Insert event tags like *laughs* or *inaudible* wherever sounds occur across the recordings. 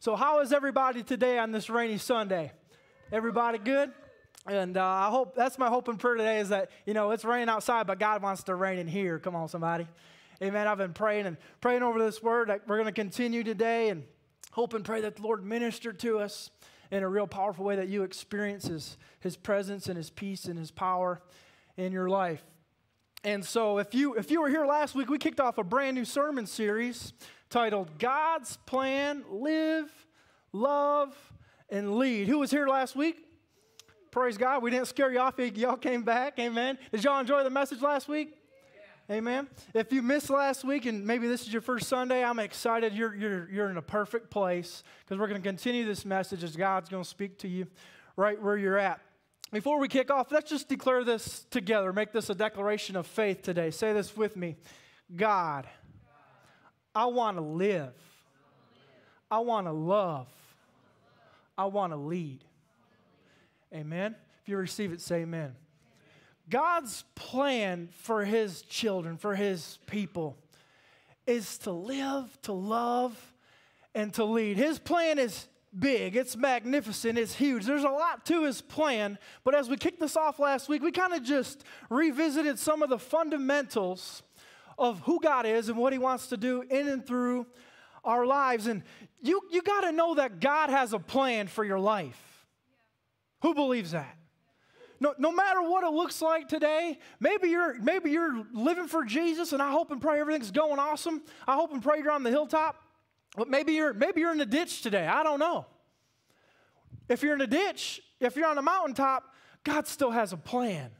So, how is everybody today on this rainy Sunday? Everybody good? And uh, I hope that's my hope and prayer today is that, you know, it's raining outside, but God wants to rain in here. Come on, somebody. Amen. I've been praying and praying over this word. We're going to continue today and hope and pray that the Lord minister to us in a real powerful way that you experience his, his presence and his peace and his power in your life. And so if you if you were here last week, we kicked off a brand new sermon series titled God's Plan, Live, Love, and Lead. Who was here last week? Praise God. We didn't scare you off. Y'all came back. Amen. Did y'all enjoy the message last week? Yeah. Amen. If you missed last week and maybe this is your first Sunday, I'm excited. You're, you're, you're in a perfect place because we're going to continue this message as God's going to speak to you right where you're at. Before we kick off, let's just declare this together. Make this a declaration of faith today. Say this with me God, I want to live, I want to love, I want to lead. Amen. If you receive it, say amen. God's plan for his children, for his people, is to live, to love, and to lead. His plan is big, it's magnificent, it's huge. There's a lot to his plan, but as we kicked this off last week, we kind of just revisited some of the fundamentals of who God is and what he wants to do in and through our lives. And you, you got to know that God has a plan for your life. Who believes that? No, no matter what it looks like today, maybe you're, maybe you're living for Jesus, and I hope and pray everything's going awesome. I hope and pray you're on the hilltop. But maybe you're, maybe you're in the ditch today. I don't know. If you're in the ditch, if you're on the mountaintop, God still has a plan.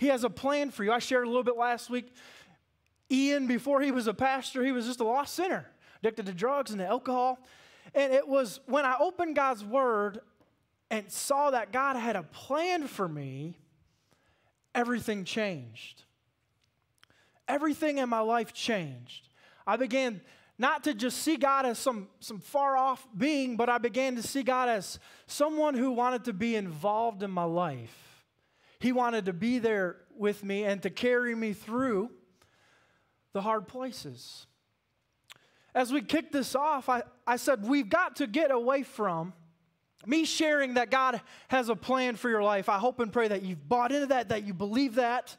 He has a plan for you. I shared a little bit last week. Ian, before he was a pastor, he was just a lost sinner, addicted to drugs and to alcohol. And it was when I opened God's word and saw that God had a plan for me, everything changed. Everything in my life changed. I began not to just see God as some, some far off being, but I began to see God as someone who wanted to be involved in my life. He wanted to be there with me and to carry me through the hard places. As we kicked this off, I, I said, we've got to get away from me sharing that God has a plan for your life. I hope and pray that you've bought into that, that you believe that.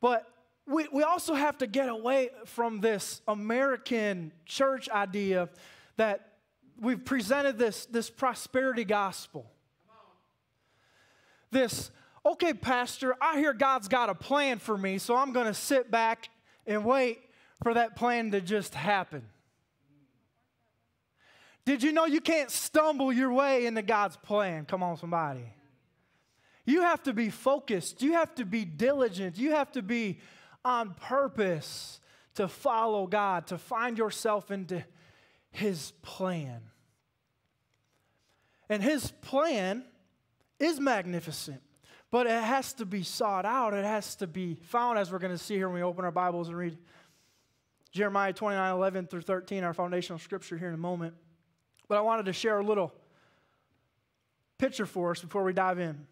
But we, we also have to get away from this American church idea that we've presented this, this prosperity gospel. This, okay, Pastor, I hear God's got a plan for me, so I'm going to sit back and wait for that plan to just happen. Did you know you can't stumble your way into God's plan? Come on, somebody. You have to be focused. You have to be diligent. You have to be on purpose to follow God, to find yourself into His plan. And His plan is magnificent, but it has to be sought out. It has to be found, as we're going to see here when we open our Bibles and read Jeremiah 29 11 through 13, our foundational scripture here in a moment. But I wanted to share a little picture for us before we dive in.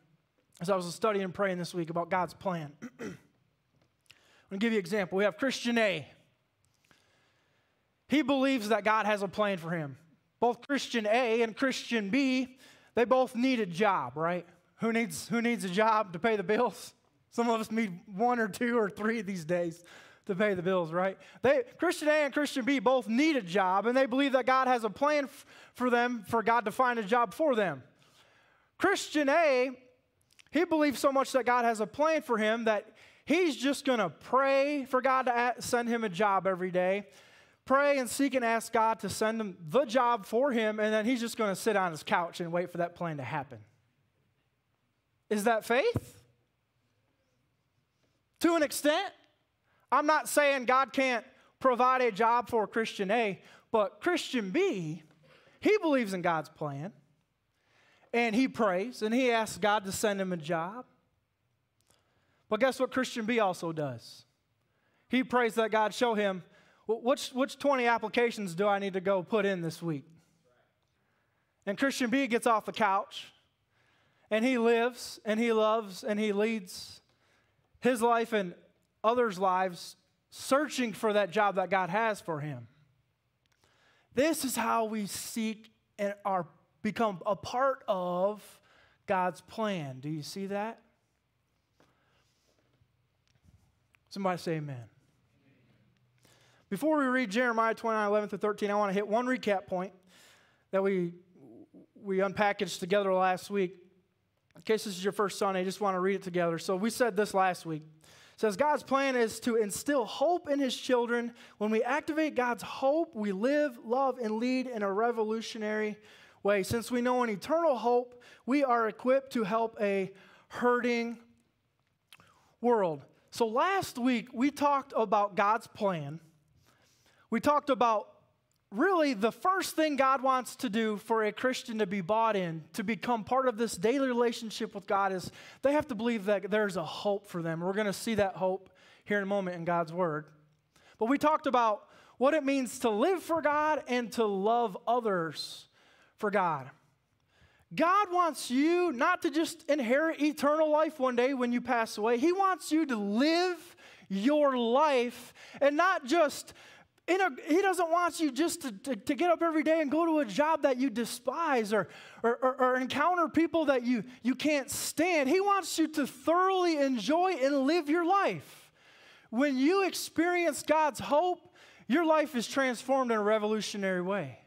As I was studying and praying this week about God's plan. *clears throat* I'll give you an example. We have Christian A. He believes that God has a plan for him. Both Christian A and Christian B, they both need a job, right? Who needs, who needs a job to pay the bills? Some of us need one or two or three these days to pay the bills, right? They, Christian A and Christian B both need a job, and they believe that God has a plan f- for them, for God to find a job for them. Christian A, he believes so much that God has a plan for him that He's just going to pray for God to send him a job every day, pray and seek and ask God to send him the job for him, and then he's just going to sit on his couch and wait for that plan to happen. Is that faith? To an extent. I'm not saying God can't provide a job for Christian A, but Christian B, he believes in God's plan. And he prays and he asks God to send him a job. But guess what Christian B also does? He prays that God show him which, which 20 applications do I need to go put in this week? And Christian B gets off the couch and he lives and he loves and he leads his life and others' lives searching for that job that God has for him. This is how we seek and are become a part of God's plan. Do you see that? Somebody say amen. Before we read Jeremiah 29 11 through 13, I want to hit one recap point that we, we unpackaged together last week. In case this is your first Sunday, I just want to read it together. So we said this last week. It says God's plan is to instill hope in his children. When we activate God's hope, we live, love, and lead in a revolutionary way. Since we know an eternal hope, we are equipped to help a hurting world. So last week, we talked about God's plan. We talked about really the first thing God wants to do for a Christian to be bought in, to become part of this daily relationship with God, is they have to believe that there's a hope for them. We're going to see that hope here in a moment in God's Word. But we talked about what it means to live for God and to love others for God. God wants you not to just inherit eternal life one day when you pass away. He wants you to live your life and not just a, he doesn't want you just to, to, to, get up every day and go to a job that you despise or, or, or, or encounter people that you, you can't stand. He wants you to thoroughly enjoy and live your life. When you experience God's hope, your life is transformed in a revolutionary way.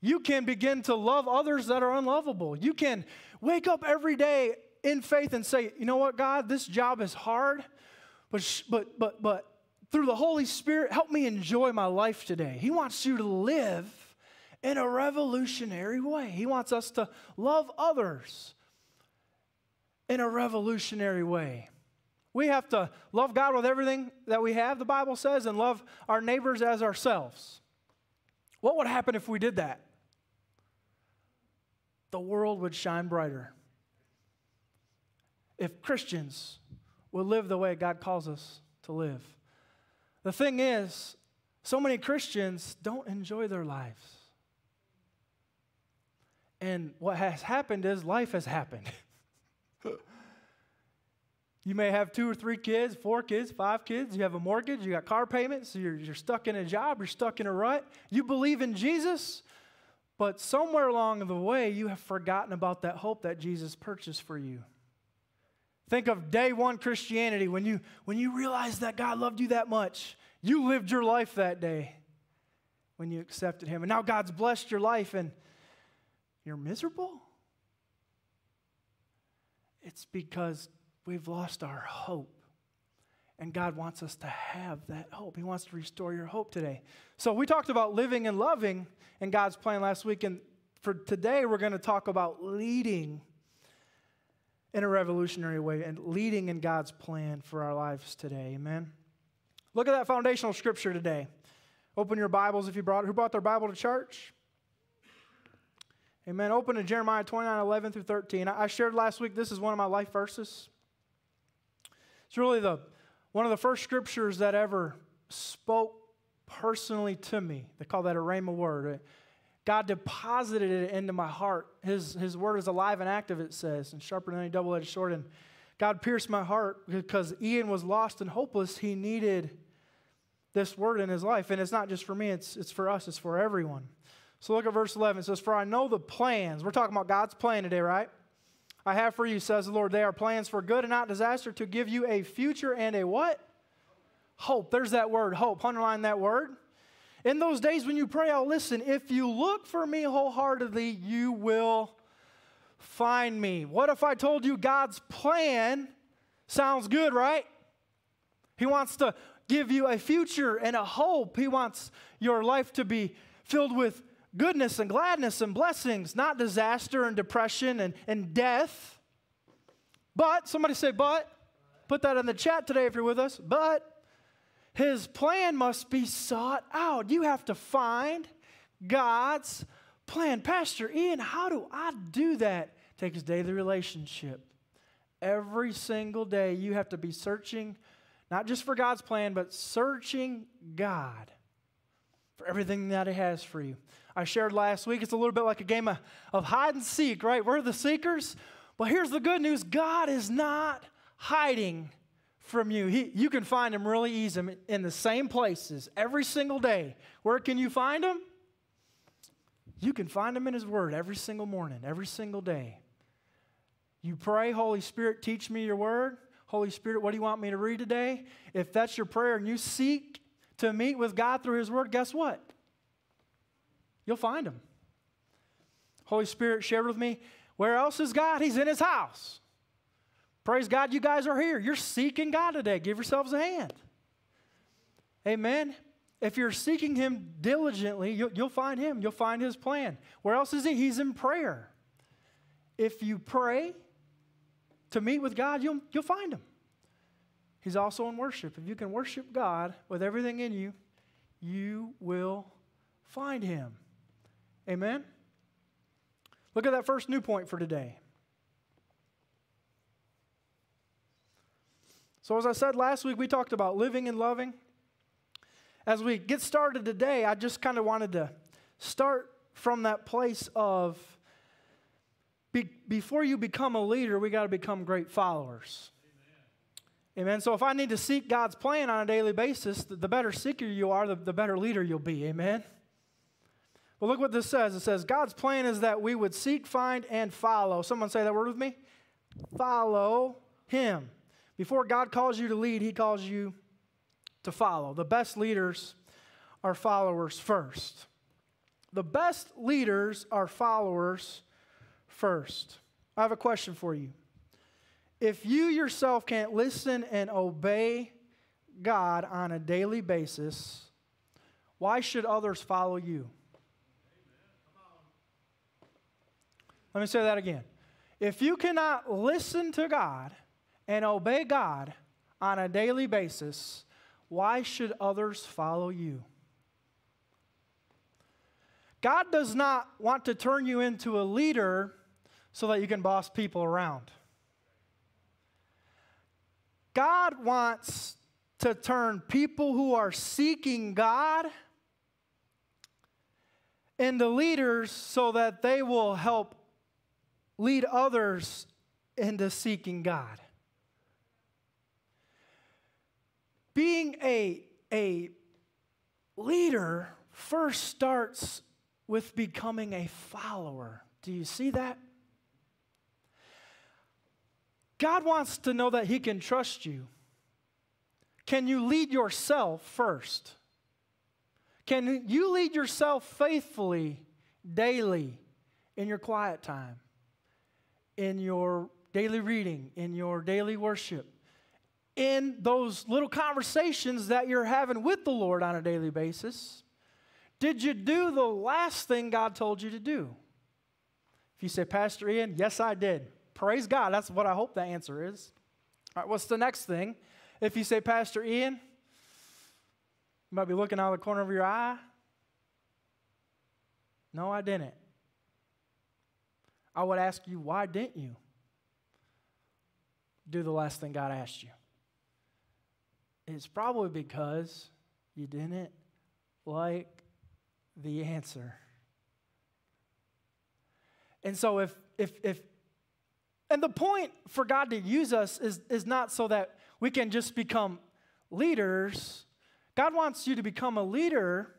You can begin to love others that are unlovable. You can wake up every day in faith and say, you know what, God, this job is hard, but, but, but, but through the Holy Spirit, help me enjoy my life today. He wants you to live in a revolutionary way. He wants us to love others in a revolutionary way. We have to love God with everything that we have, the Bible says, and love our neighbors as ourselves. What would happen if we did that? The world would shine brighter. If Christians would live the way God calls us to live. The thing is, so many Christians don't enjoy their lives. And what has happened is life has happened. *laughs* you may have two or three kids, four kids, five kids. You have a mortgage, you got car payments, you're, you're stuck in a job, you're stuck in a rut. You believe in Jesus, but somewhere along the way, you have forgotten about that hope that Jesus purchased for you. Think of day one Christianity when you, when you realized that God loved you that much. You lived your life that day when you accepted Him. And now God's blessed your life and you're miserable? It's because we've lost our hope. And God wants us to have that hope. He wants to restore your hope today. So, we talked about living and loving in God's plan last week. And for today, we're going to talk about leading in a revolutionary way and leading in God's plan for our lives today. Amen. Look at that foundational scripture today. Open your Bibles if you brought Who brought their Bible to church? Amen. Open to Jeremiah 29 11 through 13. I shared last week, this is one of my life verses. It's really the one of the first scriptures that ever spoke personally to me. They call that a rhema word. God deposited it into my heart. His, his word is alive and active, it says, and sharper than any double edged sword. And God pierced my heart because Ian was lost and hopeless. He needed this word in his life. And it's not just for me, it's, it's for us, it's for everyone. So look at verse 11. It says, For I know the plans. We're talking about God's plan today, right? I have for you, says the Lord. They are plans for good and not disaster to give you a future and a what? Hope. There's that word, hope. Underline that word. In those days when you pray, I'll listen. If you look for me wholeheartedly, you will find me. What if I told you God's plan sounds good, right? He wants to give you a future and a hope. He wants your life to be filled with goodness and gladness and blessings, not disaster and depression and, and death. But, somebody say, but. Put that in the chat today if you're with us. But his plan must be sought out. You have to find God's plan. Pastor Ian, how do I do that? It takes daily relationship. Every single day, you have to be searching, not just for God's plan, but searching God for everything that He has for you. I shared last week, it's a little bit like a game of, of hide and seek, right? We're the seekers. But here's the good news God is not hiding from you. He, you can find him really easy in the same places every single day. Where can you find him? You can find him in his word every single morning, every single day. You pray, Holy Spirit, teach me your word. Holy Spirit, what do you want me to read today? If that's your prayer and you seek to meet with God through his word, guess what? You'll find him. Holy Spirit shared with me, where else is God? He's in his house. Praise God, you guys are here. You're seeking God today. Give yourselves a hand. Amen. If you're seeking Him diligently, you'll, you'll, find Him. You'll find His plan. Where else is He? He's in prayer. If you pray to meet with God, you'll, you'll find Him. He's also in worship. If you can worship God with everything in you, you will find Him. Amen. Look at that first new point for today. So, as I said last week, we talked about living and loving. As we get started today, I just kind of wanted to start from that place of be, before you become a leader, we got to become great followers. Amen. Amen. So, if I need to seek God's plan on a daily basis, the, the better seeker you are, the, the better leader you'll be. Amen. Well, look what this says. It says, God's plan is that we would seek, find, and follow. Someone say that word with me. Follow Him. Before God calls you to lead, He calls you to follow. The best leaders are followers first. The best leaders are followers first. I have a question for you. If you yourself can't listen and obey God on a daily basis, why should others follow you? Let me say that again. If you cannot listen to God and obey God on a daily basis, why should others follow you? God does not want to turn you into a leader so that you can boss people around. God wants to turn people who are seeking God into leaders so that they will help lead others into seeking God. Being a, a leader first starts with becoming a follower. Do you see that? God wants to know that He can trust you. Can you lead yourself first? Can you lead yourself faithfully daily in your quiet time, in your daily reading, in your daily worship? In those little conversations that you're having with the Lord on a daily basis, did you do the last thing God told you to do? If you say, Pastor Ian, yes, I did. Praise God. That's what I hope the answer is. All right, what's the next thing? If you say, Pastor Ian, you might be looking out of the corner of your eye. No, I didn't. I would ask you, why didn't you do the last thing God asked you? It's probably because you didn't like the answer. And so if if if and the point for God to use us is, is not so that we can just become leaders. God wants you to become a leader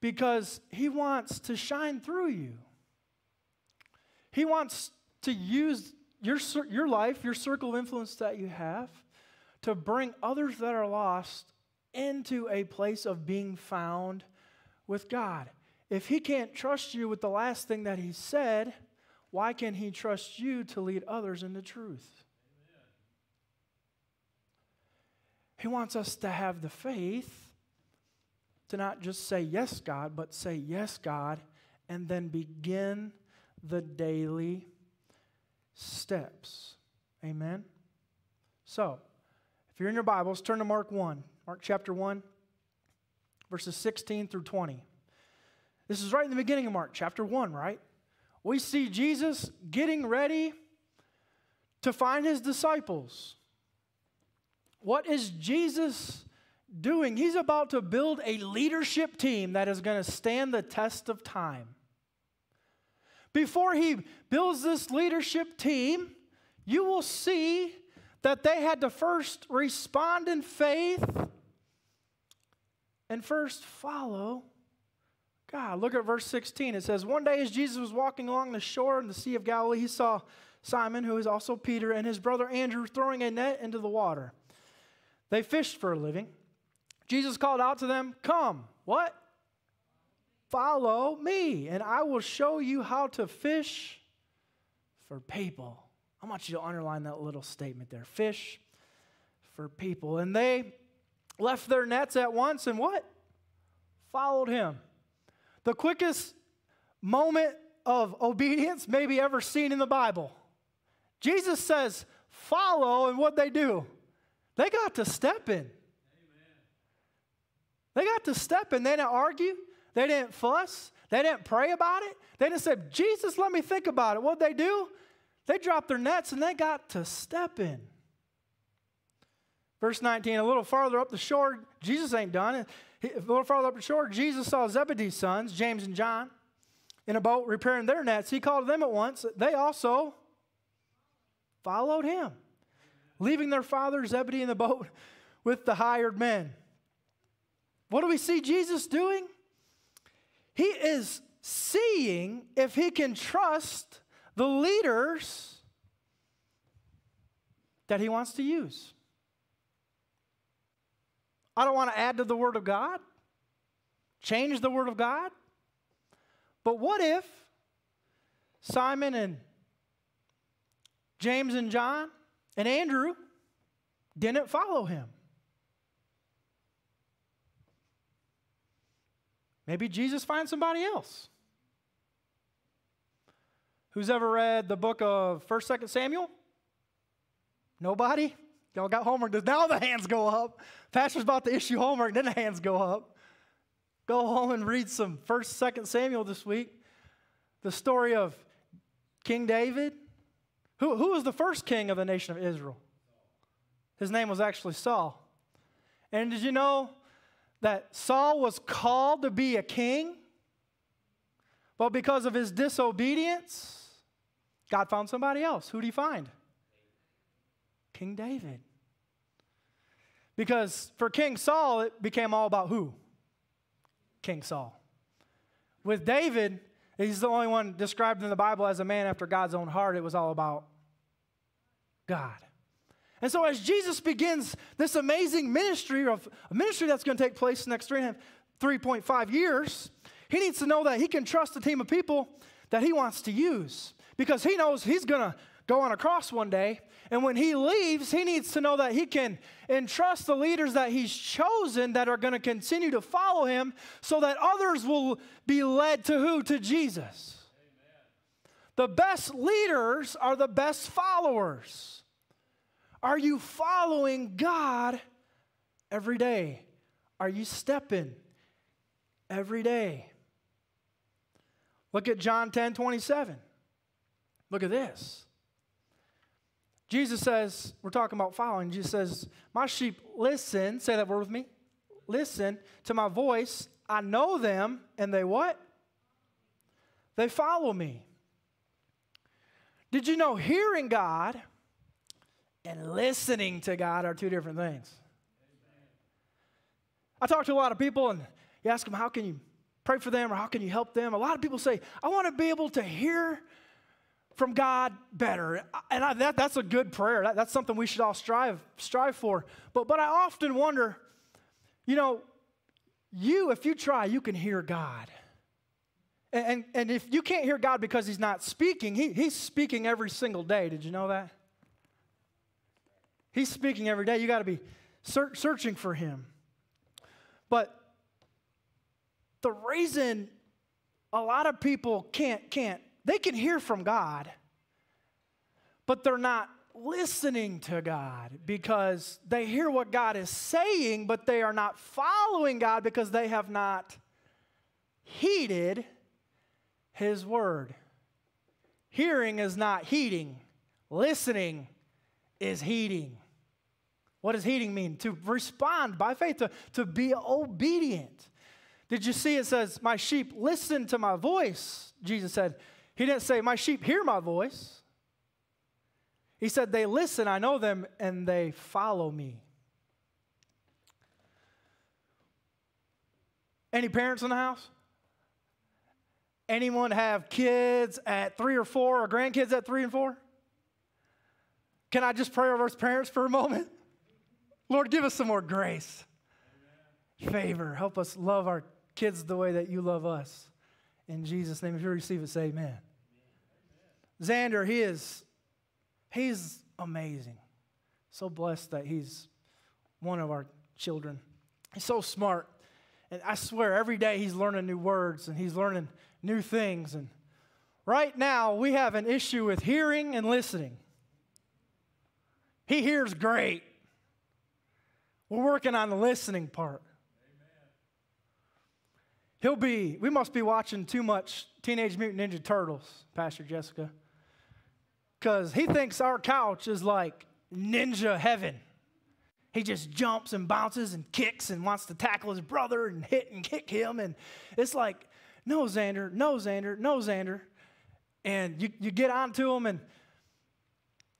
because He wants to shine through you. He wants to use your, your life, your circle of influence that you have, to bring others that are lost into a place of being found with God. If He can't trust you with the last thing that He said, why can He trust you to lead others into truth? Amen. He wants us to have the faith to not just say, Yes, God, but say, Yes, God, and then begin the daily steps. Amen? So, if you're in your Bibles, turn to Mark 1, Mark chapter 1, verses 16 through 20. This is right in the beginning of Mark chapter 1, right? We see Jesus getting ready to find his disciples. What is Jesus doing? He's about to build a leadership team that is going to stand the test of time. Before he builds this leadership team, you will see that they had to first respond in faith and first follow God. Look at verse 16. It says, One day as Jesus was walking along the shore in the Sea of Galilee, he saw Simon, who is also Peter, and his brother Andrew throwing a net into the water. They fished for a living. Jesus called out to them, Come, what? Follow me, and I will show you how to fish for people. I want you to underline that little statement there fish for people. And they left their nets at once and what? Followed him. The quickest moment of obedience maybe ever seen in the Bible. Jesus says, follow, and what they do? They got to step in. They got to step in. They didn't argue. They didn't fuss. They didn't pray about it. They didn't say, Jesus, let me think about it. What'd they do? They dropped their nets and they got to step in. Verse 19, a little farther up the shore, Jesus ain't done. A little farther up the shore, Jesus saw Zebedee's sons, James and John, in a boat repairing their nets. He called them at once. They also followed him, leaving their father Zebedee in the boat with the hired men. What do we see Jesus doing? He is seeing if he can trust the leaders that he wants to use. I don't want to add to the Word of God, change the Word of God. But what if Simon and James and John and Andrew didn't follow him. Maybe Jesus finds somebody else. Who's ever read the book of 1st, 2nd Samuel? Nobody? Y'all got homework. Does Now the hands go up. Pastor's about to issue homework, then the hands go up. Go home and read some 1st, 2nd Samuel this week. The story of King David who, who was the first king of the nation of Israel? His name was actually Saul. And did you know that Saul was called to be a king? But because of his disobedience, God found somebody else. Who did he find? King David. Because for King Saul, it became all about who? King Saul. With David, he's the only one described in the Bible as a man after God's own heart. It was all about God. And so, as Jesus begins this amazing ministry of a ministry that's going to take place the next three and a half, 3.5 years, he needs to know that he can trust a team of people that he wants to use because he knows he's going to go on a cross one day. And when he leaves, he needs to know that he can entrust the leaders that he's chosen that are going to continue to follow him so that others will be led to who? To Jesus. Amen. The best leaders are the best followers. Are you following God every day? Are you stepping every day? Look at John 10 27. Look at this. Jesus says, we're talking about following. Jesus says, My sheep listen, say that word with me. Listen to my voice. I know them, and they what? They follow me. Did you know hearing God and listening to God are two different things. I talk to a lot of people and you ask them, how can you pray for them or how can you help them? A lot of people say, I want to be able to hear from God better. And I, that, that's a good prayer. That, that's something we should all strive, strive for. But, but I often wonder, you know, you, if you try, you can hear God. And, and, and if you can't hear God because He's not speaking, he, He's speaking every single day. Did you know that? He's speaking every day. You got to be ser- searching for him. But the reason a lot of people can't can't they can hear from God, but they're not listening to God because they hear what God is saying, but they are not following God because they have not heeded his word. Hearing is not heeding. Listening is heeding. What does heeding mean? To respond by faith, to, to be obedient. Did you see it says, My sheep listen to my voice? Jesus said, He didn't say, My sheep hear my voice. He said, They listen, I know them, and they follow me. Any parents in the house? Anyone have kids at three or four or grandkids at three and four? Can I just pray over parents for a moment? Lord, give us some more grace, favor. Help us love our kids the way that you love us. In Jesus' name, if you receive it, say amen. Xander, he is, he's amazing. So blessed that he's one of our children. He's so smart. And I swear, every day he's learning new words and he's learning new things. And right now, we have an issue with hearing and listening. He hears great. We're working on the listening part. He'll be, we must be watching too much Teenage Mutant Ninja Turtles, Pastor Jessica. Because he thinks our couch is like ninja heaven. He just jumps and bounces and kicks and wants to tackle his brother and hit and kick him. And it's like, no, Xander, no, Xander, no, Xander. And you, you get onto him, and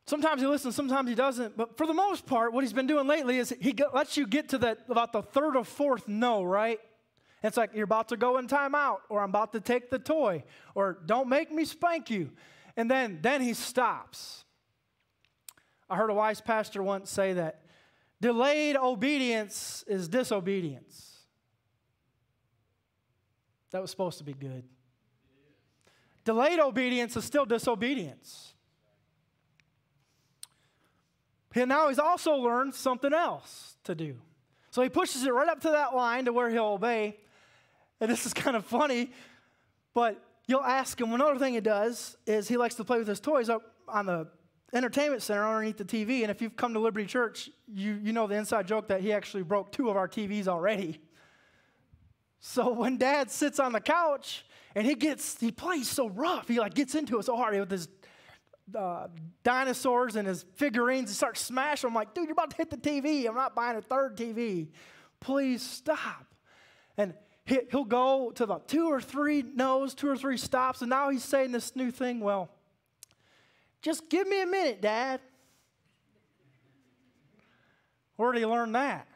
sometimes he listens, sometimes he doesn't. But for the most part, what he's been doing lately is he lets you get to that about the third or fourth no, right? It's like you're about to go in timeout, or I'm about to take the toy, or don't make me spank you. And then, then he stops. I heard a wise pastor once say that delayed obedience is disobedience. That was supposed to be good. Delayed obedience is still disobedience. And now he's also learned something else to do. So he pushes it right up to that line to where he'll obey. And this is kind of funny, but you'll ask him. Another thing he does is he likes to play with his toys up on the entertainment center underneath the TV. And if you've come to Liberty Church, you, you know the inside joke that he actually broke two of our TVs already. So when dad sits on the couch and he gets, he plays so rough, he like gets into it so hard with his uh, dinosaurs and his figurines, he starts smashing. I'm like, dude, you're about to hit the TV. I'm not buying a third TV. Please stop. And he, he'll go to the two or three no's, two or three stops, and now he's saying this new thing. Well, just give me a minute, Dad. Where did he learn that?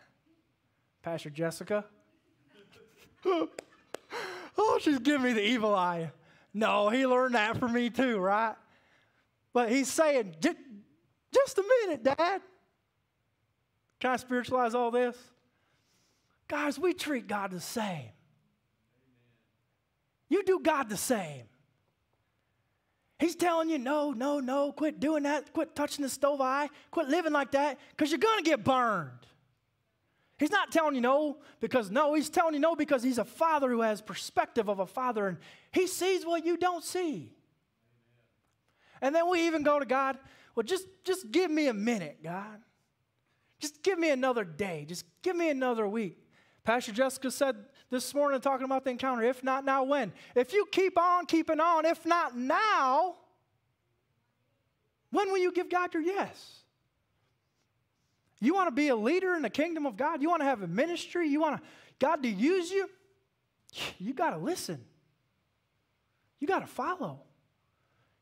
Pastor Jessica? *laughs* oh, she's giving me the evil eye. No, he learned that from me too, right? But he's saying, just a minute, Dad. Can I spiritualize all this? Guys, we treat God the same. You do God the same. He's telling you, no, no, no, quit doing that, quit touching the stove eye, quit living like that, because you're going to get burned. He's not telling you no because no, he's telling you no because he's a father who has perspective of a father and he sees what you don't see. And then we even go to God, well, just, just give me a minute, God. Just give me another day. Just give me another week. Pastor Jessica said this morning talking about the encounter, if not now, when? If you keep on keeping on, if not now, when will you give God your yes? You want to be a leader in the kingdom of God? You want to have a ministry? You want God to use you? You got to listen. You got to follow.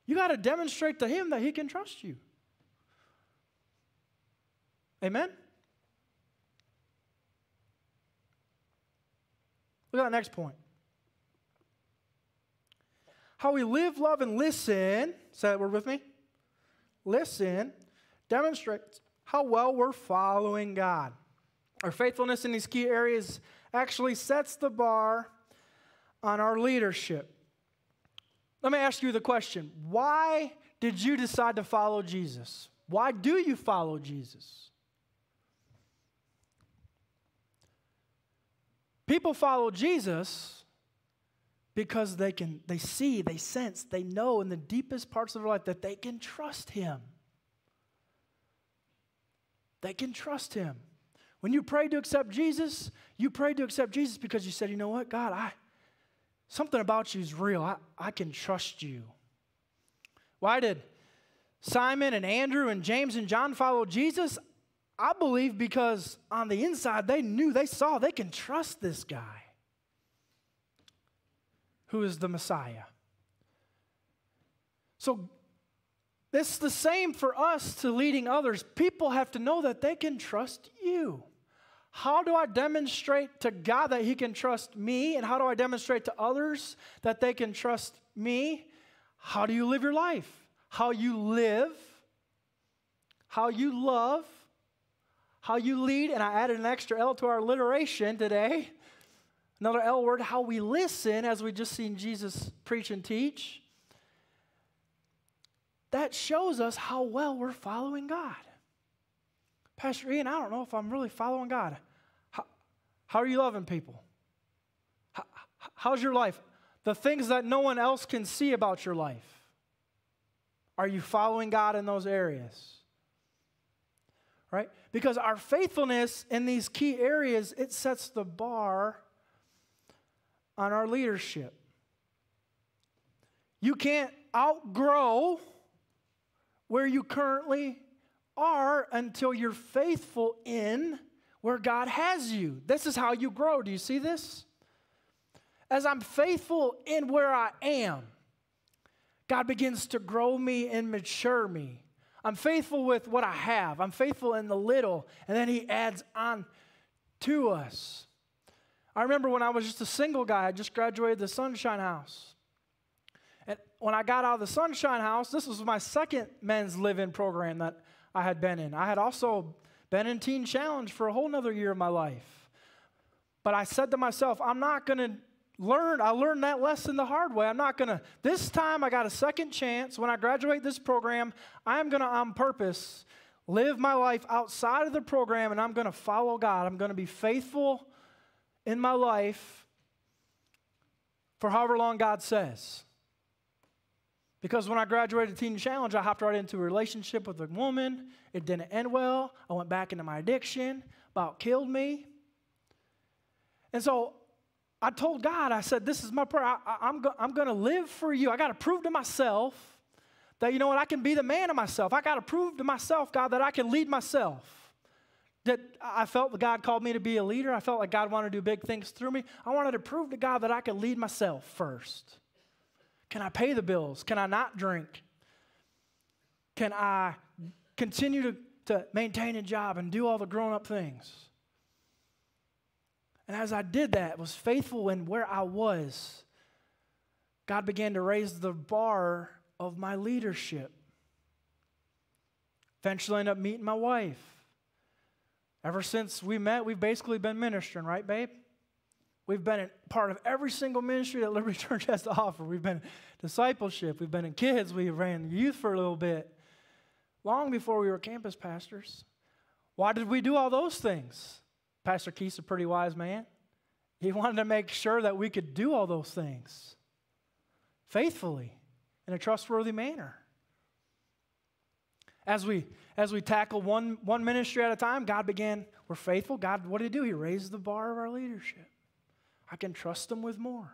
You got to demonstrate to Him that He can trust you. Amen? Look at that next point. How we live, love, and listen, say that word with me. Listen demonstrates how well we're following God. Our faithfulness in these key areas actually sets the bar on our leadership. Let me ask you the question why did you decide to follow Jesus? Why do you follow Jesus? People follow Jesus because they can they see, they sense, they know in the deepest parts of their life that they can trust him. They can trust him. When you pray to accept Jesus, you pray to accept Jesus because you said, you know what, God, I something about you is real. I, I can trust you. Why did Simon and Andrew and James and John follow Jesus? I believe because on the inside they knew, they saw, they can trust this guy who is the Messiah. So It's the same for us to leading others. People have to know that they can trust you. How do I demonstrate to God that He can trust me? And how do I demonstrate to others that they can trust me? How do you live your life? How you live, how you love, how you lead. And I added an extra L to our alliteration today. Another L word, how we listen, as we just seen Jesus preach and teach that shows us how well we're following God. Pastor Ian, I don't know if I'm really following God. How, how are you loving people? How, how's your life? The things that no one else can see about your life. Are you following God in those areas? Right? Because our faithfulness in these key areas, it sets the bar on our leadership. You can't outgrow where you currently are until you're faithful in where God has you. This is how you grow. Do you see this? As I'm faithful in where I am, God begins to grow me and mature me. I'm faithful with what I have. I'm faithful in the little, and then He adds on to us. I remember when I was just a single guy, I just graduated the Sunshine House And when I got out of the Sunshine House, this was my second men's live in program that I had been in. I had also been in Teen Challenge for a whole nother year of my life. But I said to myself, I'm not going to learn. I learned that lesson the hard way. I'm not to, this time I got a second chance. When I graduate this program, I'm to, on purpose, live my life outside of the program and I'm to follow God. I'm to be faithful in my life for however long God says. Because when I graduated Teen Challenge, I hopped right into a relationship with a woman. It didn't end well. I went back into my addiction, about killed me. And so I told God, I said, This is my prayer. I, am go- I'm going to live for you. I got to prove to myself that, you know what, I can be the man of myself. I got to prove to myself, God, that I can lead myself. That I felt that God called me to be a leader. I felt like God wanted to do big things through me. I wanted to prove to God that I could lead myself first. Can I pay the bills? Can I not drink? Can I continue to, to maintain a job and do all the grown up things? And as I did that, was faithful in where I was, God began to raise the bar of my leadership. Eventually ended up meeting my wife. Ever since we met, we've basically been ministering, right, babe? We've been a part of every single ministry that Liberty *laughs* Church has to offer. We've been discipleship. We've been in kids. We ran youth for a little bit, long before we were campus pastors. Why did we do all those things? Pastor Keith's a pretty wise man. He wanted to make sure that we could do all those things faithfully in a trustworthy manner. As we as we tackle one, one ministry at a time, God began, we're faithful. God, what did he do? He raised the bar of our leadership. I can trust them with more.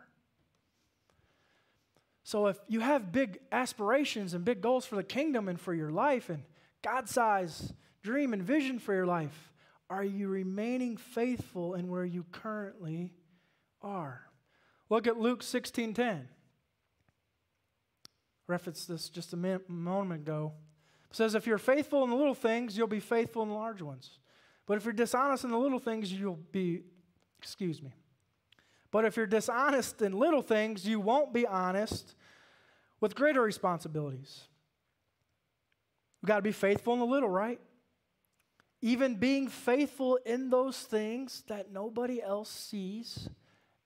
So if you have big aspirations and big goals for the kingdom and for your life and God size dream and vision for your life, are you remaining faithful in where you currently are? Look at Luke 16:10. Referenced this just a moment ago. It says, if you're faithful in the little things, you'll be faithful in the large ones. But if you're dishonest in the little things, you'll be, excuse me, but if you're dishonest in little things, you won't be honest with greater responsibilities. We've got to be faithful in the little, right? Even being faithful in those things that nobody else sees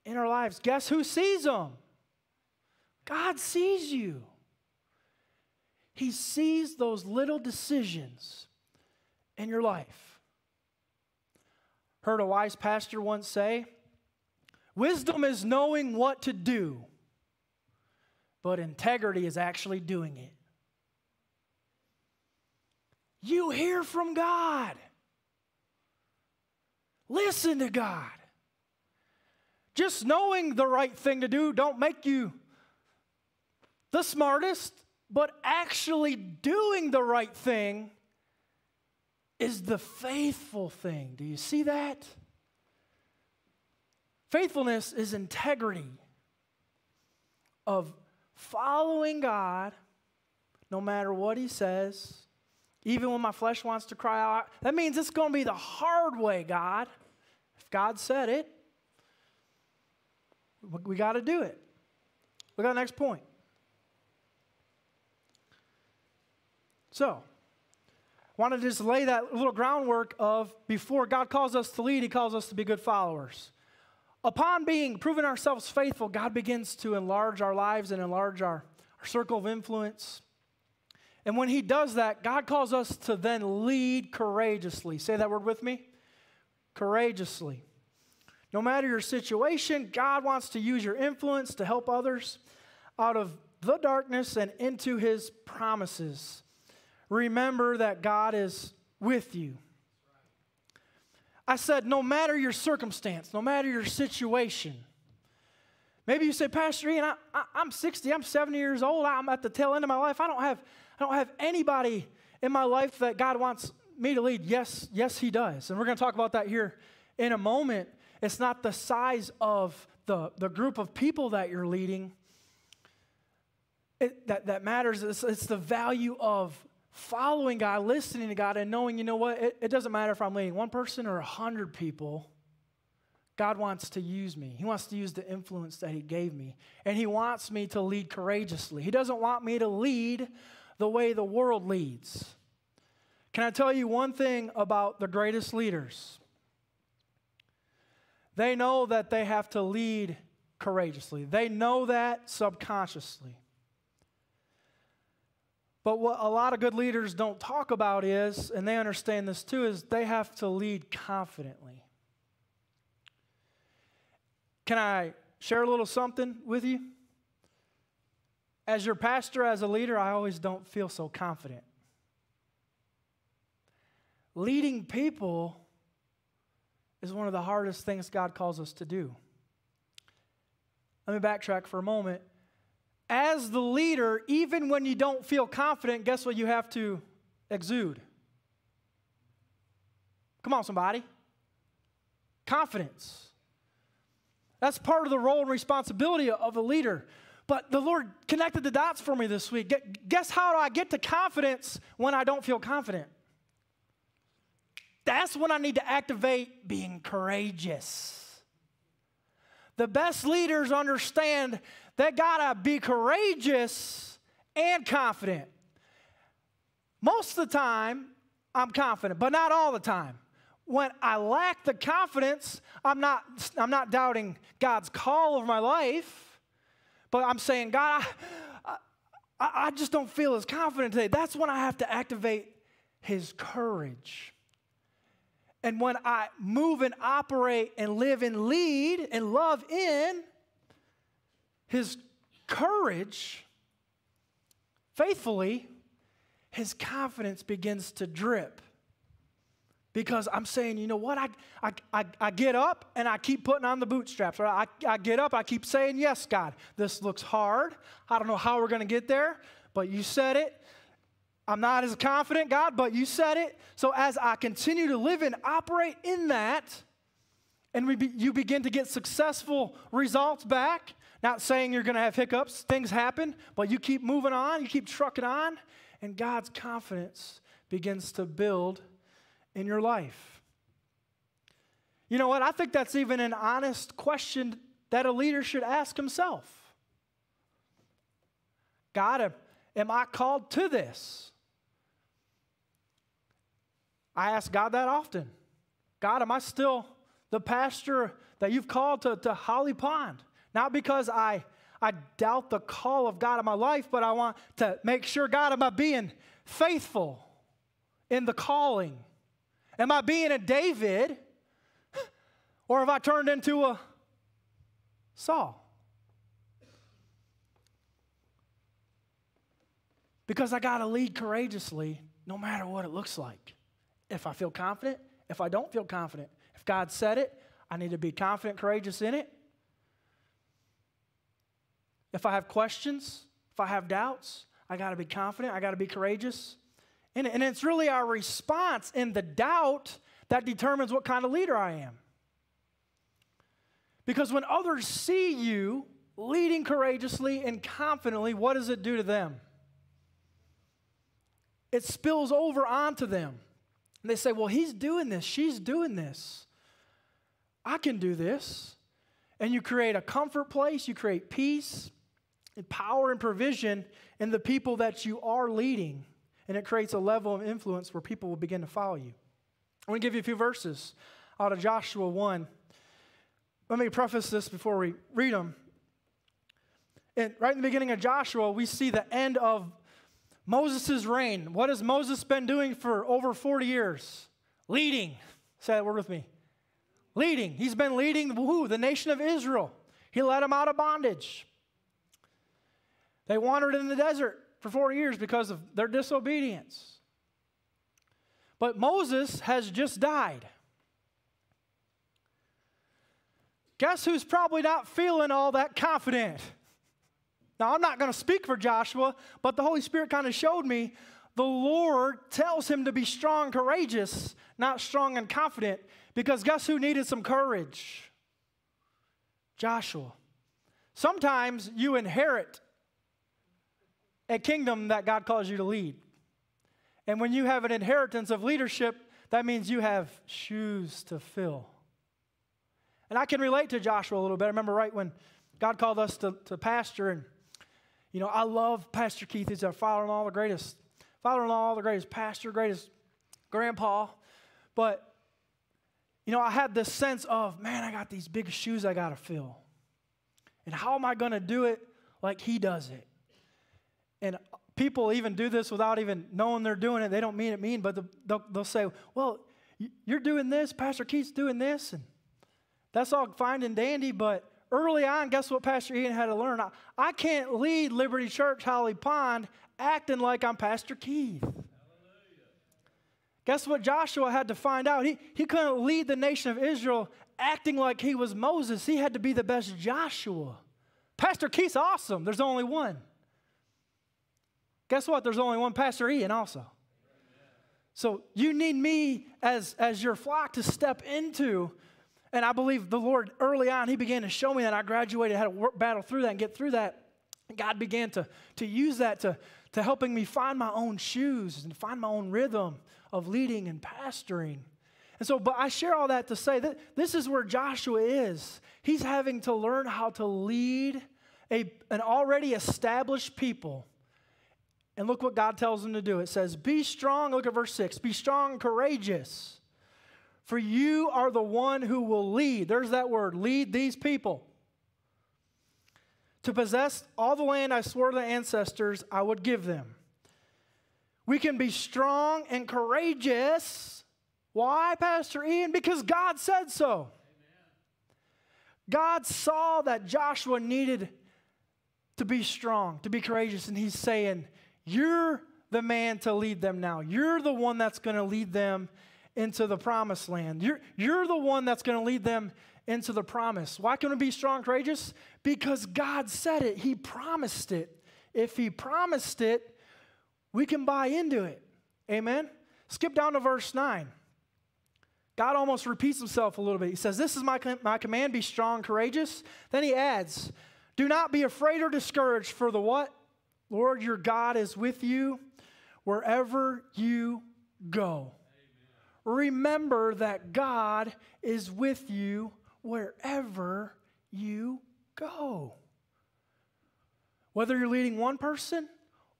in our lives. Guess who sees them? God sees you. He sees those little decisions in your life. Heard a wise pastor once say, Wisdom is knowing what to do, but integrity is actually doing it. You hear from God. Listen to God. Just knowing the right thing to do don't make you the smartest, but actually doing the right thing is the faithful thing. Do you see that? Faithfulness is integrity of following God, no matter what he says, even when my flesh wants to cry out. That means it's going to be the hard way, God. If God said it, we got to do it. Look at the next point. So, want to just lay that little groundwork of before God calls us to lead, He calls us to be good followers. Upon being proven ourselves faithful, God begins to enlarge our lives and enlarge our, our circle of influence. And when He does that, God calls us to then lead courageously. Say that word with me courageously. No matter your situation, God wants to use your influence to help others out of the darkness and into His promises remember that God is with you. I said, no matter your circumstance, no matter your situation. Maybe you say, Pastor Ian, I, I'm 60, I'm 70 years old, I'm at the tail end of my life. I don't have, I don't have anybody in my life that God wants me to lead. Yes, yes, He does. And we're going to talk about that here in a moment. It's not the size of the, the group of people that you're leading it, that, that matters. It's, it's the value of following God, listening to God, and knowing, you know what, it, it doesn't matter if I'm leading one person or a hundred people. God wants to use me. He wants to use the influence that He gave me. And He wants me to lead courageously. He doesn't want me to lead the way the world leads. Can I tell you one thing about the greatest leaders? They know that they have to lead courageously, they know that subconsciously. But what a lot of good leaders don't talk about is, and they understand this too, is they have to lead confidently. Can I share a little something with you? As your pastor, as a leader, I always don't feel so confident. Leading people is one of the hardest things God calls us to do. Let me backtrack for a moment as the leader, even when you don't feel confident, guess what you have to exude? Come on, somebody. Confidence. That's part of the role and responsibility of a leader. But the Lord connected the dots for me this week. Guess how do I get to confidence when I don't feel confident? That's when I need to activate being courageous. The best leaders understand they gotta be courageous and confident. Most of the time, I'm confident, but not all the time. When I lack the confidence, I'm not, I'm not doubting God's call over my life, but I'm saying, God, I, I, I just don't feel as confident today. That's when I have to activate His courage. And when I move and operate and live and lead and love in his courage, faithfully, his confidence begins to drip. Because I'm saying, you know what? I, I, I, I get up and I keep putting on the bootstraps. I, I get up, I keep saying, Yes, God, this looks hard. I don't know how we're going to get there, but you said it. I'm not as confident, God, but you said it. So as I continue to live and operate in that, and we be, you begin to get successful results back, not saying you're going to have hiccups, things happen, but you keep moving on, you keep trucking on, and God's confidence begins to build in your life. You know what? I think that's even an honest question that a leader should ask himself. God, am I called to this? I ask God that often. God, am I still the pastor that you've called to, to Holly Pond? Not because I, I doubt the call of God in my life, but I want to make sure, God, am I being faithful in the calling? Am I being a David? Or have I turned into a Saul? Because I got to lead courageously no matter what it looks like. If I feel confident, if I don't feel confident, if God said it, I need to be confident, courageous in it. If I have questions, if I have doubts, I got to be confident, I got to be courageous. And, and it's really our response in the doubt that determines what kind of leader I am. Because when others see you leading courageously and confidently, what does it do to them? it spills over onto them. And they say, Well, he's doing this, she's doing this. I can do this. And you create a comfort place, you create peace and power and provision in the people that you are leading. And it creates a level of influence where people will begin to follow you. I want to give you a few verses out of Joshua 1. Let me preface this before we read them. And right in the beginning of Joshua, we see the end of Moses' reign. What has Moses been doing for over 40 years? Leading. Say that word with me. Leading. He's been leading who? The nation of Israel. He led them out of bondage. They wandered in the desert for 40 years because of their disobedience. But Moses has just died. Guess who's probably not feeling all that confident? Now, I'm not going to speak for Joshua, but the Holy Spirit kind of showed me the Lord tells him to be strong courageous, not strong and confident, because guess who needed some courage? Joshua. Sometimes you inherit a kingdom that God calls you to lead. And when you have an inheritance of leadership, that means you have shoes to fill. And I can relate to Joshua a little bit. I remember right when God called us to, to pastor, and you know, I love Pastor Keith. He's our father-in-law, the greatest father-in-law, the greatest pastor, greatest grandpa. But you know, I had this sense of, man, I got these big shoes I got to fill. And how am I going to do it like he does it? And people even do this without even knowing they're doing it. They don't mean it mean, but they'll, they'll say, well, you're doing this, Pastor Keith's doing this, and that's all fine and dandy, but early on, guess what Pastor Ian had to learn? I, I can't lead Liberty Church Holly Pond acting like I'm Pastor Keith. Guess what Joshua had to find out? He, he couldn't lead the nation of Israel acting like he was Moses. He had to be the best Joshua. Pastor Keith's awesome. There's only one. Guess what? There's only one Pastor Ian also. So you need me as, as your flock to step into. And I believe the Lord early on, He began to show me that I graduated, had to work, battle through that and get through that. God began to, to use that to, to helping me find my own shoes and find my own rhythm of leading and pastoring. And so, but I share all that to say that this is where Joshua is. He's having to learn how to lead a, an already established people and look what God tells him to do. It says, Be strong. Look at verse 6 Be strong courageous, for you are the one who will lead. There's that word lead these people. To possess all the land I swore to the ancestors I would give them. We can be strong and courageous. Why, Pastor Ian? Because God said so. God saw that Joshua needed to be strong, to be courageous, and he's saying, you're the man to lead them now. You're the one that's going to lead them into the promised land. You're, you're the one that's going to lead them into the promise. Why can we be strong, courageous? Because God said it, He promised it. If He promised it, we can buy into it. Amen? Skip down to verse 9. God almost repeats himself a little bit. He says, This is my, my command be strong, courageous. Then he adds, Do not be afraid or discouraged for the what? Lord, your God is with you wherever you go. Amen. Remember that God is with you wherever you go. Whether you're leading one person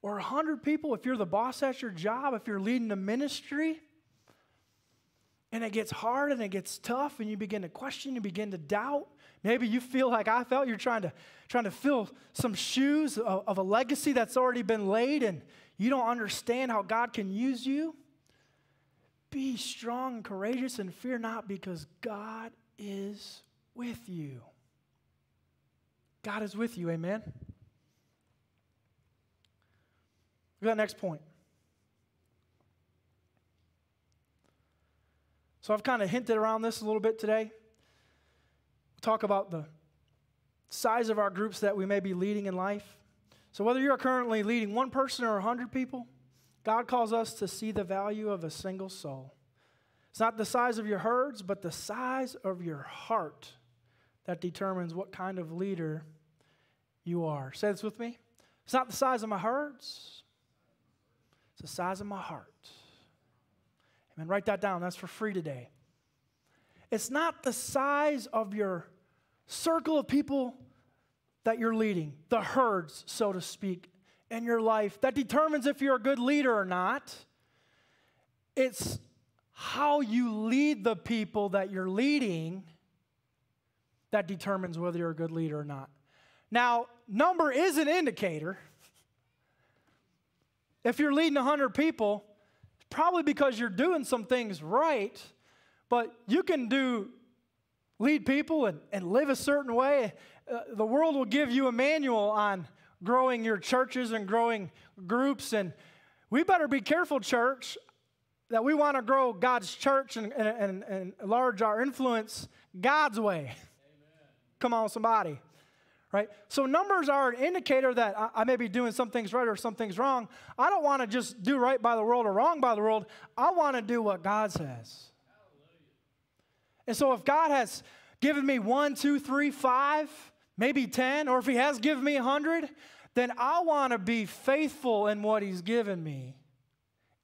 or a hundred people, if you're the boss at your job, if you're leading a ministry, and it gets hard and it gets tough, and you begin to question, you begin to doubt, Maybe you feel like I felt you're trying to, trying to fill some shoes of, of a legacy that's already been laid and you don't understand how God can use you. Be strong and courageous and fear not because God is with you. God is with you, amen? Look at that next point. So I've kind of hinted around this a little bit today talk about the size of our groups that we may be leading in life. So, whether you're currently leading one person or 100 people, God calls us to see the value of a single soul. It's not the size of your herds, but the size of your heart that determines what kind of leader you are. Say this with me. It's not the size of my herds, It's the size of my heart. Amen. Write that down. That's for free today. It's not the size of your circle of people that you're leading, the herds, so to speak, in your life that determines if you're a good leader or not. It's how you lead the people that you're leading that determines whether you're a good leader or not. Now, number is an indicator. If you're leading 100 people, probably because you're doing some things right, but you can do lead people and, and live a certain way. Uh, the world will give you a manual on growing your churches and growing groups, and we better be careful, church, that we want to grow God's church and, and, and, enlarge our influence God's way. Amen. Come on, somebody right? So numbers are an indicator that I, I, may be doing some things right or some things wrong. I don't want to just do right by the world or wrong by the world. I want to do what God says. And so if God has given me one, two, three, five, maybe 10, or if He has given me a 100, then I want to be faithful in what He's given me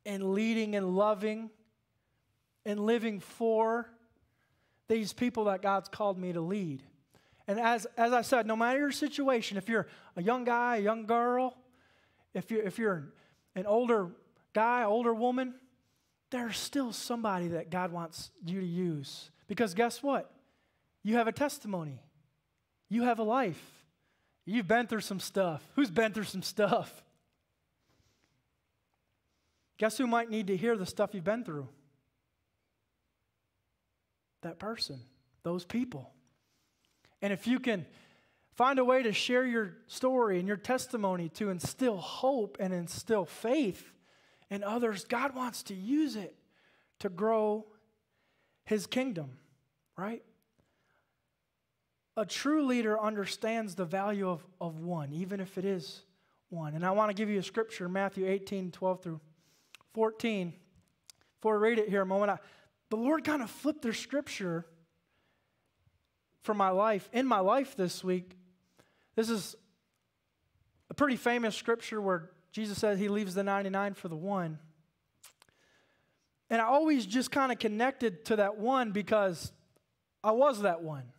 in leading and loving and living for these people that God's called me to lead. And as, as I said, no matter your situation, if you're a young guy, a young girl, if you're, if you're an older guy, older woman, there's still somebody that God wants you to use. Because guess what? You have a testimony, you have a life. You've been through some stuff. Who's been through some stuff? Guess who might need to hear the stuff you've been through? That person, those people. And if you can find a way to share your story and your testimony to instill hope and instill faith in others, God wants to use it to grow his kingdom, right? A true leader understands the value of, of one, even if it is one. And I want to give you a scripture, Matthew 18, 12 through 14. Before I read it here a moment, I, the Lord kind of flipped their scripture for my life, in my life this week. This is a pretty famous scripture where Jesus says he leaves the 99 for the one. And I always just kind of connected to that one because I was that one.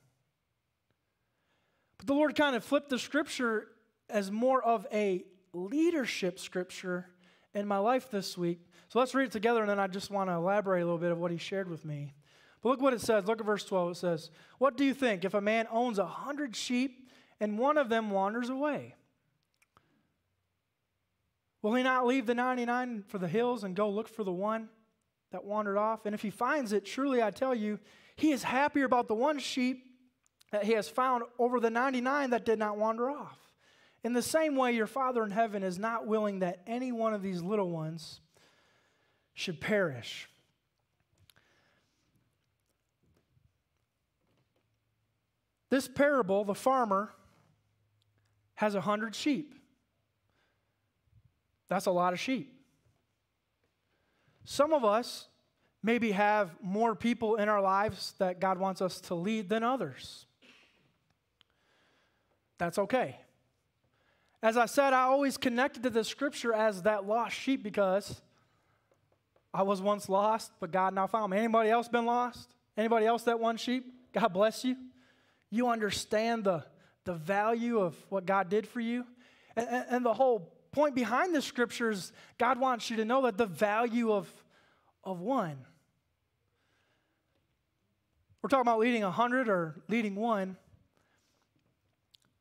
But the Lord kind of flipped the scripture as more of a leadership scripture in my life this week. So let's read it together, and then I just want to elaborate a little bit of what he shared with me. But look what it says. Look at verse 12. It says, What do you think if a man owns a hundred sheep and one of them wanders away? Will he not leave the 99 for the hills and go look for the one that wandered off? And if he finds it, truly I tell you, he is happier about the one sheep that he has found over the 99 that did not wander off. In the same way, your Father in heaven is not willing that any one of these little ones should perish. This parable, the farmer has a hundred sheep. That's a lot of sheep. Some of us maybe have more people in our lives that God wants us to lead than others. That's okay. As I said, I always connected to the scripture as that lost sheep because I was once lost, but God now found me. Anybody else been lost? Anybody else that one sheep? God bless you you understand the, the value of what God did for you. And, and, the whole point behind the scriptures, God wants you to know that the value of, of one. We're talking about leading a hundred or leading one.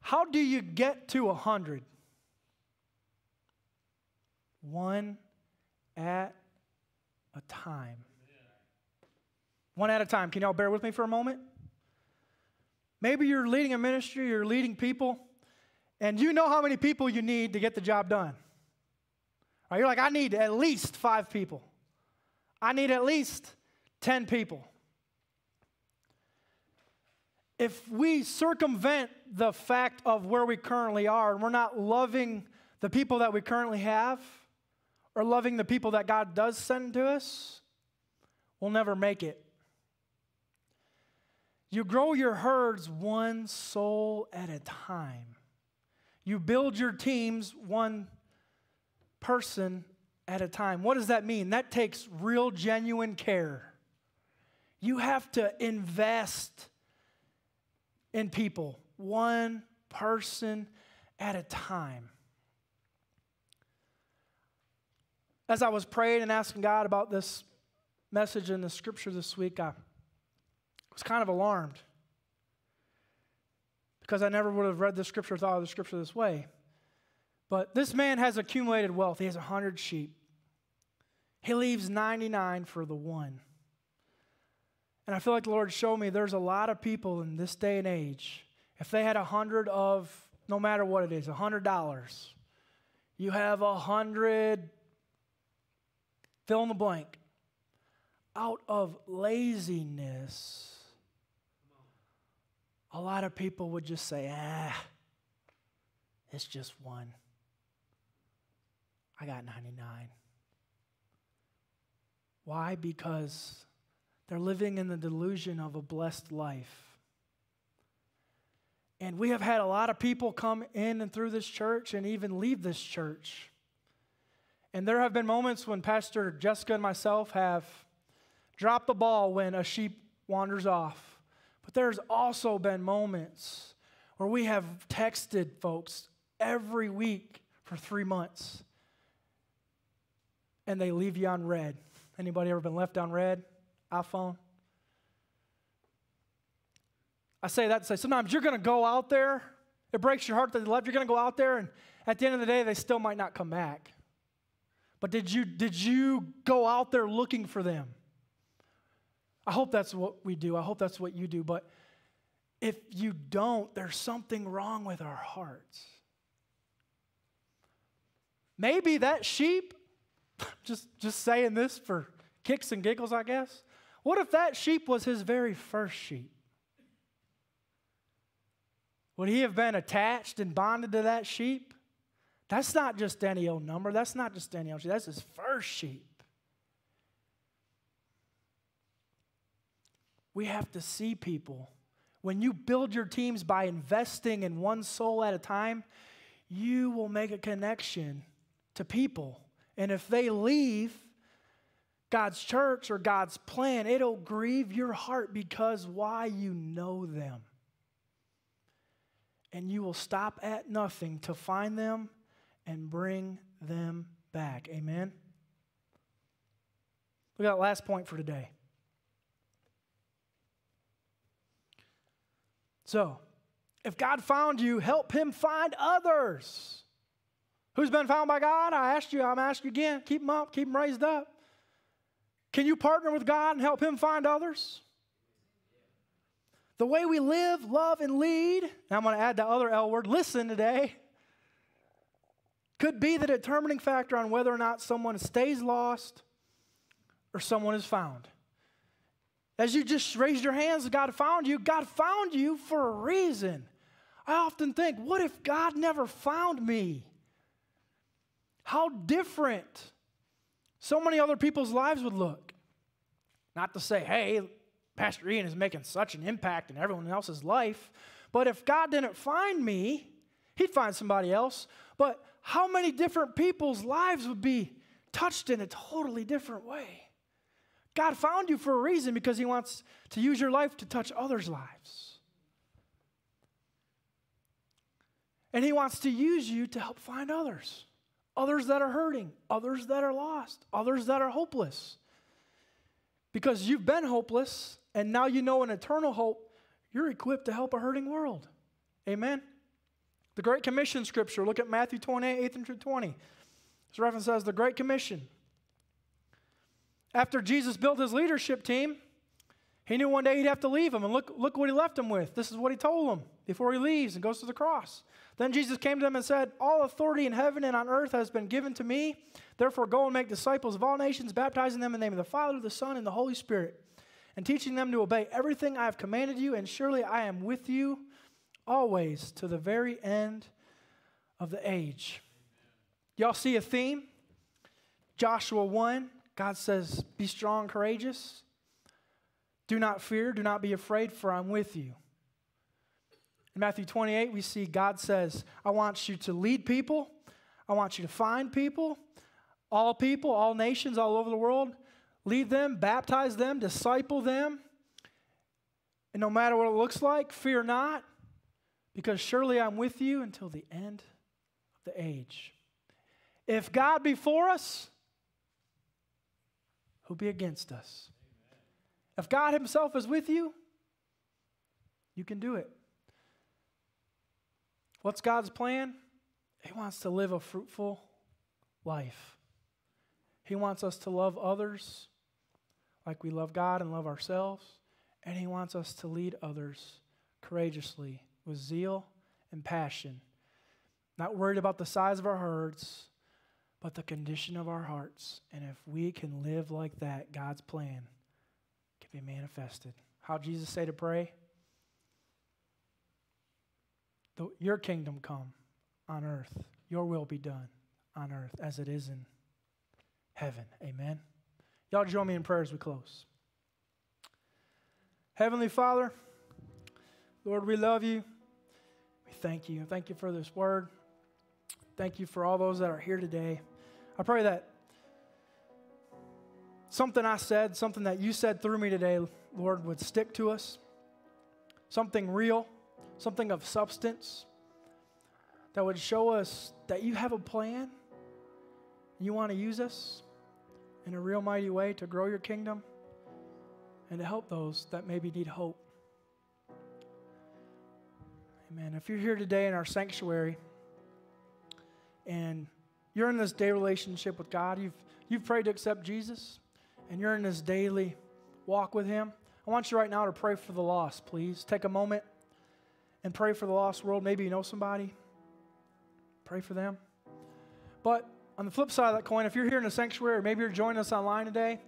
How do you get to a hundred? One at a time. One at a time. Can y'all bear with me for a moment? Maybe you're leading a ministry, you're leading people, and you know how many people you need to get the job done. Right, you're like, I need at least five people. I need at least 10 people. If we circumvent the fact of where we currently are and we're not loving the people that we currently have or loving the people that God does send to us, we'll never make it. You grow your herds one soul at a time. You build your teams one person at a time. What does that mean? That takes real, genuine care. You have to invest in people, one person at a time. As I was praying and asking God about this message in the scripture this week, I was kind of alarmed because I never would have read the scripture thought of the scripture this way. But this man has accumulated wealth. He has a hundred sheep. He leaves 99 for the one. And I feel like the Lord showed me there's a lot of people in this day and age, if they had a hundred of, no matter what it is, a hundred dollars, you have a hundred, fill in the blank, out of laziness, a lot of people would just say, ah, it's just one. I got 99. Why? Because they're living in the delusion of a blessed life. And we have had a lot of people come in and through this church and even leave this church. And there have been moments when Pastor Jessica and myself have dropped the ball when a sheep wanders off. But there's also been moments where we have texted folks every week for three months and they leave you on read. Anybody ever been left on read? iPhone? I say that to say sometimes you're going to go out there. It breaks your heart that they left. You're going to go out there, and at the end of the day, they still might not come back. But did you, did you go out there looking for them? I hope that's what we do. I hope that's what you do. But if you don't, there's something wrong with our hearts. Maybe that sheep *laughs* just, just saying this for kicks and giggles, I guess. What if that sheep was his very first sheep? Would he have been attached and bonded to that sheep? That's not just any old number. That's not just any old sheep. That's his first sheep. We have to see people. When you build your teams by investing in one soul at a time, you will make a connection to people. And if they leave God's church or God's plan, it'll grieve your heart because why? You know them. And you will stop at nothing to find them and bring them back. Amen? At that last point for today. So, if God found you, help him find others. Who's been found by God? I asked you, I'm asking you again. Keep them up, keep them raised up. Can you partner with God and help Him find others? The way we live, love, and lead, I'm going to add the other L word, listen today, could be the determining factor on whether or not someone stays lost or someone is found. As you just raised your hands, God found you. God found you for a reason. I often think, what if God never found me? how different so many other people's lives would look. Not to say, hey, Pastor Ian is making such an impact in everyone else's life, but if God didn't find me, He'd find somebody else. But how many different people's lives would be touched in a totally different way? God found you for a reason because He wants to use your life to touch others' lives. And He wants to use you to help find others others that are hurting, others that are lost, others that are hopeless. Because you've been hopeless and now you know an eternal hope, you're equipped to help a hurting world. Amen. The Great Commission scripture, look at Matthew 28, 8 through 20. This reference says the Great Commission. After Jesus built his leadership team, he knew one day he'd have to leave them. And look, look what he left them with. This is what he told them before he leaves and goes to the cross. Then Jesus came to them and said, All authority in heaven and on earth has been given to me. Therefore, go and make disciples of all nations, baptizing them in the name of the Father, the Son, and the Holy Spirit, and teaching them to obey everything I have commanded you. And surely I am with you always to the very end of the age. Y'all see a theme? Joshua 1, God says, Be strong, courageous. Do not fear, do not be afraid, for I'm with you. In Matthew 28, we see God says, I want you to lead people, I want you to find people, all people, all nations all over the world. Lead them, baptize them, disciple them. And no matter what it looks like, fear not, because surely I'm with you until the end of the age. If God be for us, who'll be against us? If God Himself is with you, you can do it. What's God's plan? He wants to live a fruitful life. He wants us to love others like we love God and love ourselves. And He wants us to lead others courageously with zeal and passion. Not worried about the size of our herds, but the condition of our hearts. And if we can live like that, God's plan can be manifested. How Jesus say to pray? Your kingdom come on earth, your will be done on earth as it is in heaven. Amen. Y'all join me in prayer as we close. Heavenly Father, Lord, we love you. We thank you. Thank you for this word. Thank you for all those that are here today. I pray that something I said, something that you said through me today, Lord, would stick to us. Something real, something of substance that would show us that you have a plan. You want to use us in a real mighty way to grow your kingdom and to help those that maybe need hope. Amen. If you're here today in our sanctuary and you're in this day relationship with God, you've, you've prayed to accept Jesus, and you're in this daily walk with Him, I want you right now to pray for the lost, please. Take a moment and pray for the lost world. Maybe you know somebody. Pray for them. But on the flip side of that coin, if you're here in the sanctuary, or maybe you're joining us online today,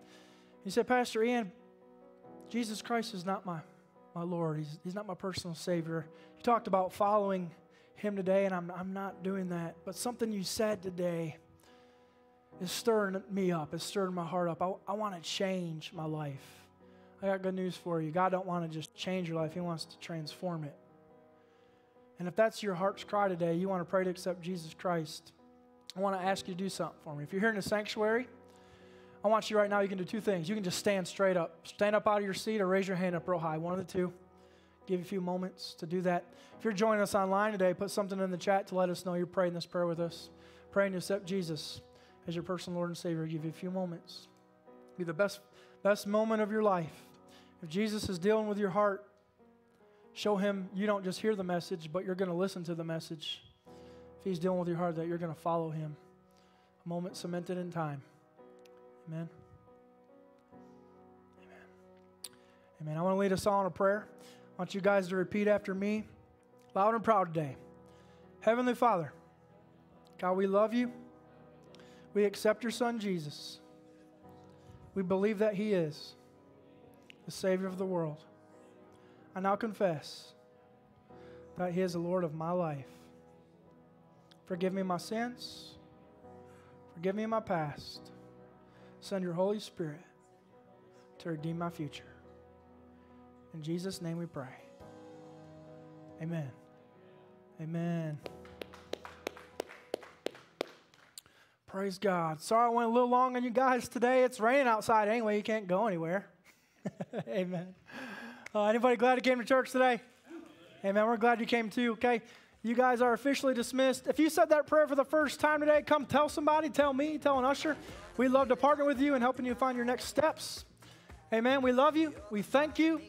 you say, Pastor Ian, Jesus Christ is not my, my Lord. He's, he's not my personal Savior. You talked about following Him today, and I'm, I'm not doing that. But something you said today is stirring me up, is stirring my heart up. I, I want to change my life. I got good news for you. God don't want to just change your life, He wants to transform it. And if that's your heart's cry today, you want to pray to accept Jesus Christ, I want to ask you to do something for me. If you're here in the sanctuary, I want you right now, you can do two things. You can just stand straight up. Stand up out of your seat or raise your hand up real high. One of the two. Give you a few moments to do that. If you're joining us online today, put something in the chat to let us know you're praying this prayer with us. Praying to accept Jesus as your personal Lord and Savior. Give you a few moments. Be the best, best moment of your life. If Jesus is dealing with your heart, Show him you don't just hear the message, but you're going to listen to the message. If he's dealing with your heart, that you're going to follow him. A moment cemented in time. Amen. Amen. Amen. I want to lead us all in a prayer. Want you guys to repeat after me, loud and proud today. Heavenly Father, God, we love you. We accept your Son, Jesus. We believe that He is the Savior of the world. I now confess that He is the Lord of my life. Forgive me my sins. Forgive me my past. Send your Holy Spirit to redeem my future. In Jesus' name we pray. Amen. Amen. Praise God. Sorry I went a little long on you guys today. It's raining outside anyway. You can't go anywhere. *laughs* Amen. Uh, anybody glad you came to church today? Amen. We're glad you came too, okay? You guys are officially dismissed. If you said that prayer for the first time today, come tell somebody, tell me, tell an usher. We'd love to partner with you in helping you find your next steps. Amen. We love you. We thank you.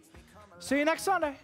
See you next Sunday.